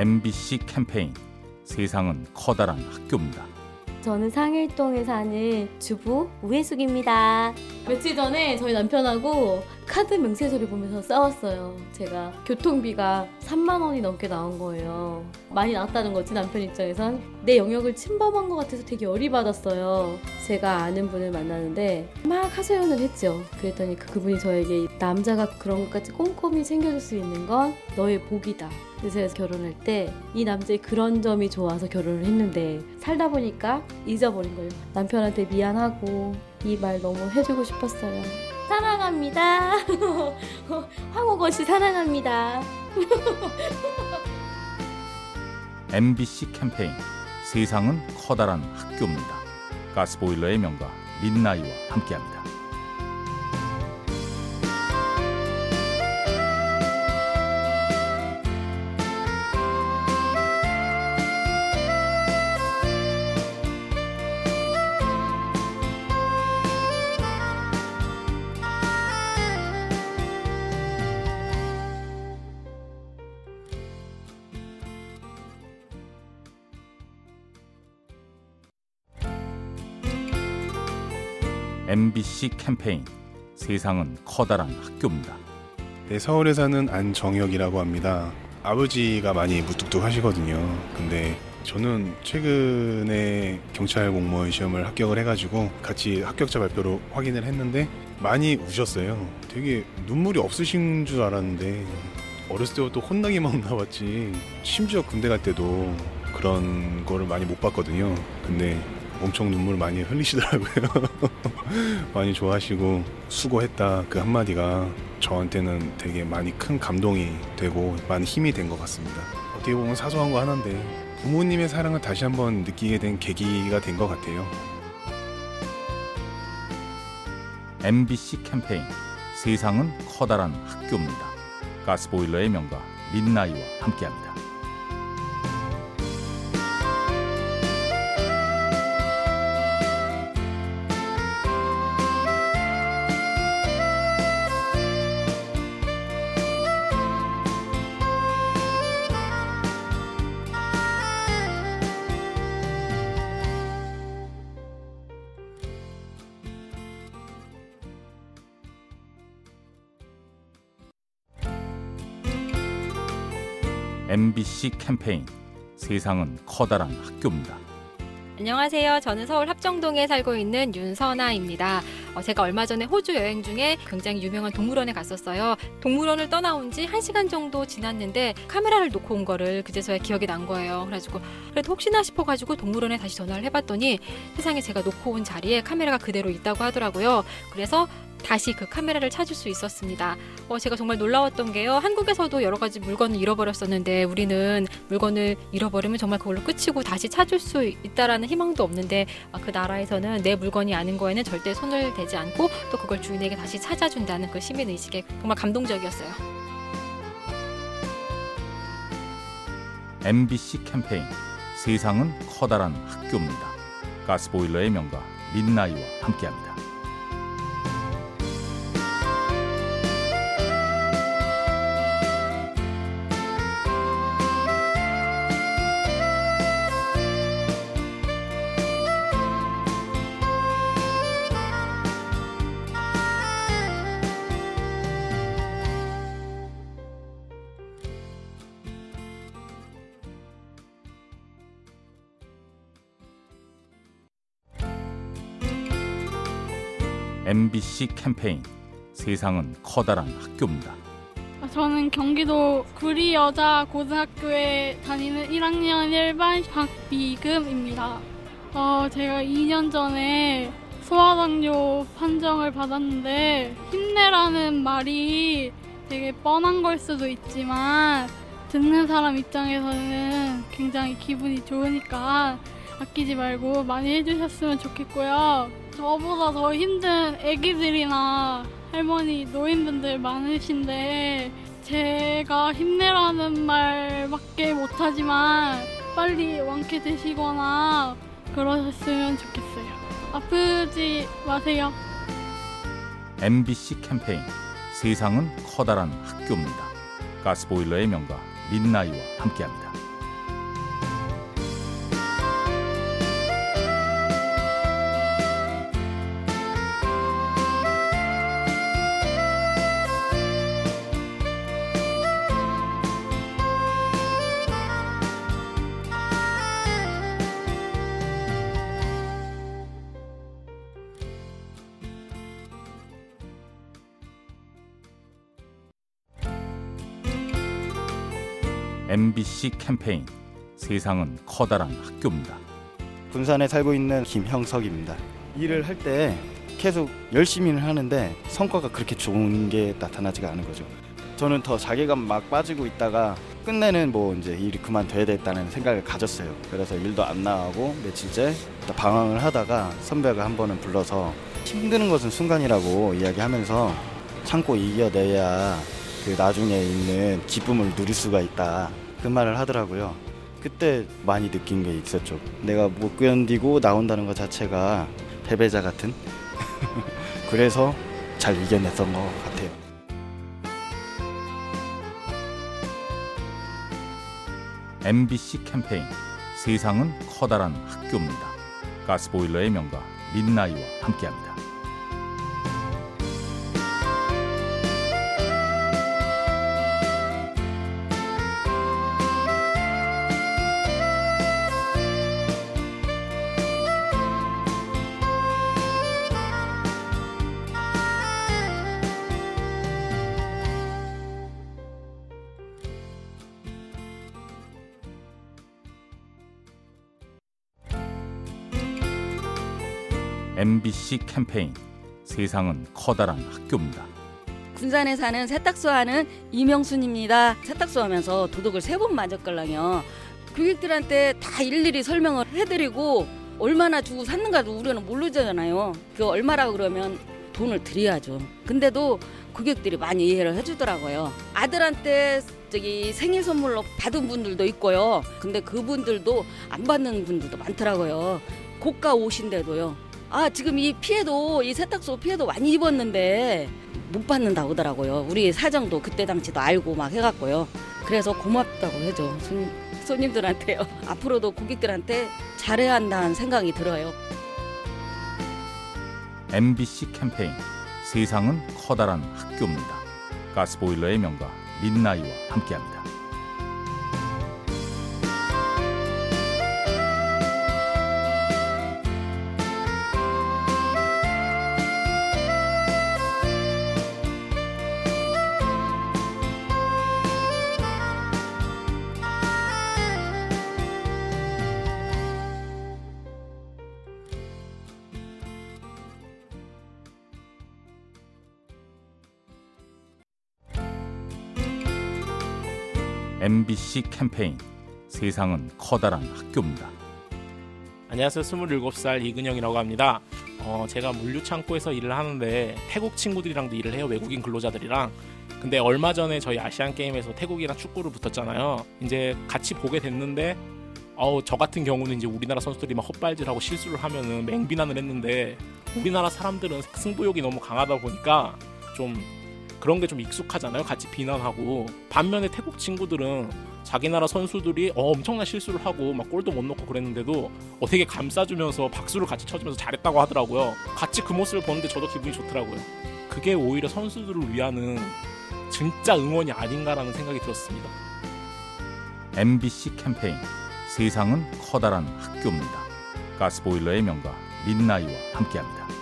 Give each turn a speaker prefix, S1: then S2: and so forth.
S1: MBC 캠페인 세상은 커다란 학교입니다.
S2: 저는 상일동에 사는 주부 우혜숙입니다. 며칠 전에 저희 남편하고 카드 명세서를 보면서 싸웠어요. 제가 교통비가 3만 원이 넘게 나온 거예요. 많이 나왔다는 거지 남편 입장에선 내 영역을 침범한 것 같아서 되게 열이 받았어요. 제가 아는 분을 만나는데 막 하소연을 했죠. 그랬더니 그 그분이 저에게 남자가 그런 것까지 꼼꼼히 챙겨줄 수 있는 건 너의 복이다. 그래서 결혼할 때 이 남자의 그런 점이 좋아서 결혼을 했는데 살다 보니까 잊어버린 거예요. 남편한테 미안하고 이 말 너무 해주고 싶었어요. 사랑합니다. 황호건 씨 사랑합니다.
S1: MBC 캠페인 세상은 커다란 학교입니다. 가스보일러의 명가 민나이와 함께합니다. MBC 캠페인 세상은 커다란 학교입니다.
S3: 네, 서울에 사는 안정혁이라고 합니다. 아버지가 많이 무뚝뚝하시거든요. 근데 저는 최근에 경찰 공무원 시험을 합격을 해가지고 같이 합격자 발표로 확인을 했는데 많이 우셨어요. 되게 눈물이 없으신 줄 알았는데 어렸을 때부터 혼나기만 나왔지 심지어 군대 갈 때도 그런 거를 많이 못 봤거든요. 근데 엄청 눈물 많이 흘리시더라고요. 많이 좋아하시고 수고했다 그 한마디가 저한테는 되게 많이 큰 감동이 되고 많은 힘이 된 것 같습니다. 어떻게 보면 사소한 거 하나인데 부모님의 사랑을 다시 한번 느끼게 된 계기가 된 것 같아요.
S1: MBC 캠페인 세상은 커다란 학교입니다. 가스보일러의 명가 민나이와 함께합니다. MBC 캠페인 세상은 커다란 학교입니다.
S4: 안녕하세요. 저는 서울 합정동에 살고 있는 윤선아입니다. 어, 제가 얼마 전에 호주 여행 중에 굉장히 유명한 동물원에 갔었어요. 동물원을 떠나온 지 1시간 정도 지났는데 카메라를 놓고 온 거를 그제서야 기억이 난 거예요. 그래가지고 그래도 혹시나 싶어가지고 동물원에 다시 전화를 해봤더니 세상에 제가 놓고 온 자리에 카메라가 그대로 있다고 하더라고요. 그래서 다시 그 카메라를 찾을 수 있었습니다. 어, 제가 정말 놀라웠던 게요. 한국에서도 여러 가지 물건을 잃어버렸었는데 우리는 물건을 잃어버리면 정말 그걸로 끝이고 다시 찾을 수 있다라는 희망도 없는데 어, 그 나라에서는 내 물건이 아닌 거에는 절대 손을 대지 않고 또 그걸 주인에게 다시 찾아준다는 그 시민 의식에 정말 감동적이었어요.
S1: MBC 캠페인 세상은 커다란 학교입니다. 가스보일러의 명가 민나이와 함께합니다. MBC 캠페인 세상은 커다란 학교입니다.
S5: 아, 저는 경기도 구리 여자 고등학교에 다니는 1학년 1반 박비금입니다. 어, 제가 2년 전에 소아당뇨 판정을 받았는데 힘내라는 말이 되게 뻔한 걸 수도 있지만 듣는 사람 입장에서는 굉장히 기분이 좋으니까 아끼지 말고 많이 해주셨으면 좋겠고요. 저보다 더 힘든 애기들이나 할머니, 노인분들 많으신데 제가 힘내라는 말밖에 못하지만 빨리 완쾌되시거나 그러셨으면 좋겠어요. 아프지 마세요.
S1: MBC 캠페인 세상은 커다란 학교입니다. 가스보일러의 명가 민나이와 함께합니다. MBC 캠페인 세상은 커다란 학교입니다.
S6: 군산에 살고 있는 김형석입니다. 일을 할 때 계속 열심히는 하는데 성과가 그렇게 좋은 게 나타나지가 않은 거죠. 저는 더 자괴감 막 빠지고 있다가 끝내는 뭐 이제 일이 그만둬야 되겠다는 생각을 가졌어요. 그래서 일도 안 나가고 며칠째 방황을 하다가 선배가 한 번은 불러서 힘드는 것은 순간이라고 이야기하면서 참고 이겨내야 그 나중에 있는 기쁨을 누릴 수가 있다. 그 말을 하더라고요. 그때 많이 느낀 게 있었죠. 내가 못 견디고 나온다는 것 자체가 패배자 같은. 그래서 잘 이겨냈던 것 같아요.
S1: MBC 캠페인 세상은 커다란 학교입니다. 가스보일러의 명가 민나이와 함께합니다. MBC 캠페인 세상은 커다란 학교입니다.
S7: 군산에 사는 세탁소 하는 이명순입니다. 세탁소 하면서 도둑을 세 번 맞았걸랑요. 고객들한테 다 일일이 설명을 해드리고 얼마나 주고 샀는가도 우리는 모르잖아요. 그 얼마라고 그러면 돈을 드려야죠. 근데도 고객들이 많이 이해를 해주더라고요. 아들한테 저기 생일 선물로 받은 분들도 있고요. 근데 그분들도 안 받는 분들도 많더라고요. 고가 옷인데도요. 아 지금 이 피해도 이 세탁소 피해도 많이 입었는데 못 받는다 오더라고요. 우리 사정도 그때 당시도 알고 막 해갖고요. 그래서 고맙다고 해줘 손님, 손님들한테요. 앞으로도 고객들한테 잘해야 한다는 생각이 들어요.
S1: MBC 캠페인 세상은 커다란 학교입니다. 가스보일러의 명가 민나이와 함께합니다. MBC 캠페인 세상은 커다란 학교입니다.
S8: 안녕하세요. 27살 이근영이라고 합니다. 어, 제가 물류 창고에서 일을 하는데 태국 친구들이랑도 일을 해요. 외국인 근로자들이랑. 근데 얼마 전에 저희 아시안 게임에서 태국이랑 축구를 붙었잖아요. 이제 같이 보게 됐는데 어우 저 같은 경우는 이제 우리나라 선수들이 막 헛발질하고 실수를 하면은 맹비난을 했는데 우리나라 사람들은 승부욕이 너무 강하다 보니까 좀 그런 게 좀 익숙하잖아요. 같이 비난하고 반면에 태국 친구들은 자기 나라 선수들이 어, 엄청난 실수를 하고 막 골도 못 넣고 그랬는데도 어, 되게 감싸주면서 박수를 같이 쳐주면서 잘했다고 하더라고요. 같이 그 모습을 보는데 저도 기분이 좋더라고요. 그게 오히려 선수들을 위하는 진짜 응원이 아닌가라는 생각이 들었습니다.
S1: MBC 캠페인 세상은 커다란 학교입니다. 가스보일러의 명가 민나이와 함께합니다.